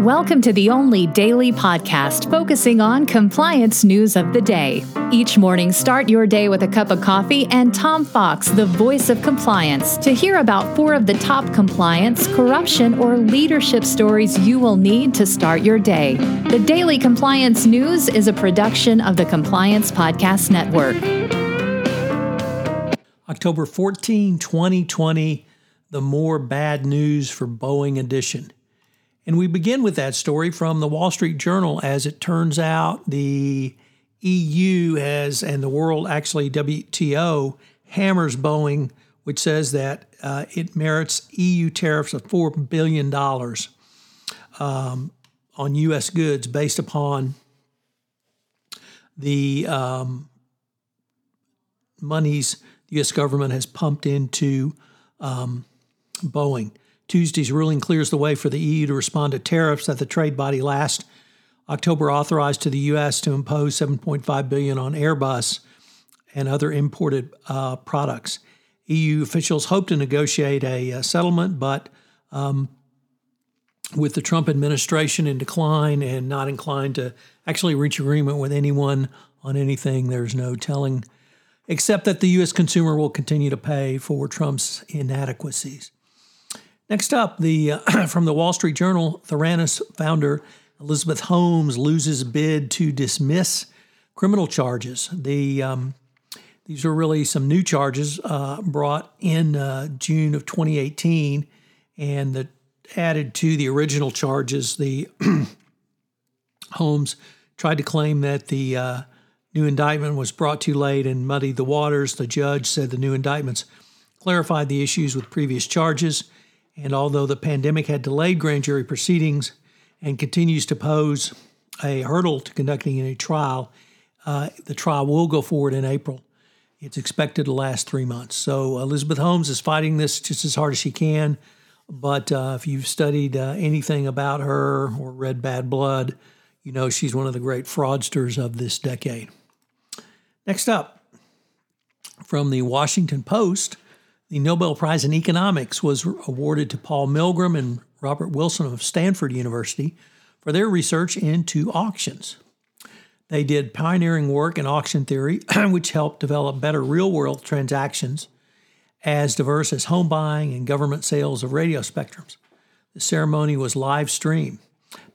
Welcome to the only daily podcast focusing on compliance news of the day. Each morning, start your day with a cup of coffee and Tom Fox, the voice of compliance, to hear about four of the top compliance, corruption, or leadership stories you will need to start your day. The Daily Compliance News is a production of the Compliance Podcast Network. October 14, 2020, the more bad news for Boeing edition. And we begin with that story from the Wall Street Journal. As it turns out, the EU has, and the world actually, WTO, hammers Boeing, which says that uh, it merits EU tariffs of $4 billion um, on U.S. goods based upon the um, monies the U.S. government has pumped into um, Boeing. Tuesday's ruling clears the way for the EU to respond to tariffs that the trade body last October authorized to the U.S. to impose 7.5 billion on Airbus and other imported uh, products. EU officials hope to negotiate a, a settlement, but um, with the Trump administration in decline and not inclined to actually reach agreement with anyone on anything, there's no telling, except that the U.S. consumer will continue to pay for Trump's inadequacies. Next up, the uh, from the Wall Street Journal, Theranos founder Elizabeth Holmes loses bid to dismiss criminal charges. The um, these are really some new charges uh, brought in uh, June of 2018, and the, added to the original charges. The Holmes tried to claim that the uh, new indictment was brought too late and muddied the waters. The judge said the new indictments clarified the issues with previous charges. And although the pandemic had delayed grand jury proceedings and continues to pose a hurdle to conducting a trial, uh, the trial will go forward in April. It's expected to last three months. So Elizabeth Holmes is fighting this just as hard as she can. But uh, if you've studied uh, anything about her or read Bad Blood, you know she's one of the great fraudsters of this decade. Next up, from the Washington Post, the Nobel Prize in Economics was awarded to Paul Milgrom and Robert Wilson of Stanford University for their research into auctions. They did pioneering work in auction theory, which helped develop better real world transactions as diverse as home buying and government sales of radio spectrums. The ceremony was live streamed.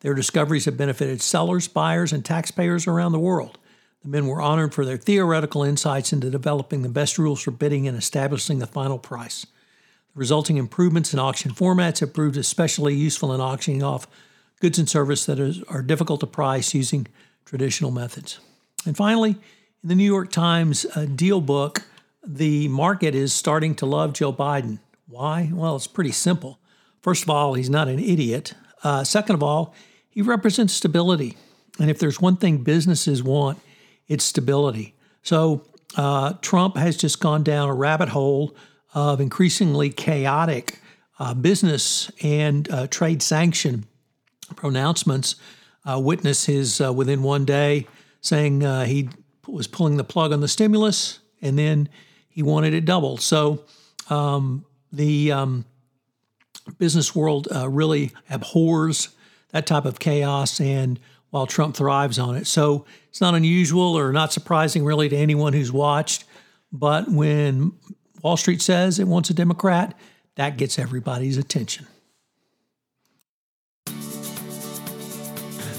Their discoveries have benefited sellers, buyers, and taxpayers around the world. The men were honored for their theoretical insights into developing the best rules for bidding and establishing the final price. The resulting improvements in auction formats have proved especially useful in auctioning off goods and services that is, are difficult to price using traditional methods. And finally, in the New York Times uh, deal book, the market is starting to love Joe Biden. Why? Well, it's pretty simple. First of all, he's not an idiot. Uh, second of all, he represents stability. And if there's one thing businesses want, its stability. So uh, Trump has just gone down a rabbit hole of increasingly chaotic uh, business and uh, trade sanction pronouncements. Uh, witness his uh, within one day saying uh, he was pulling the plug on the stimulus and then he wanted it doubled. So um, the um, business world really abhors that type of chaos and while Trump thrives on it. So it's not unusual or not surprising, really, to anyone who's watched. But when Wall Street says it wants a Democrat, that gets everybody's attention.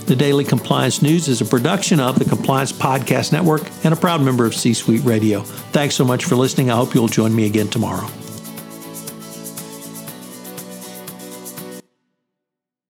The Daily Compliance News is a production of the Compliance Podcast Network and a proud member of C Suite Radio. Thanks so much for listening. I hope you'll join me again tomorrow.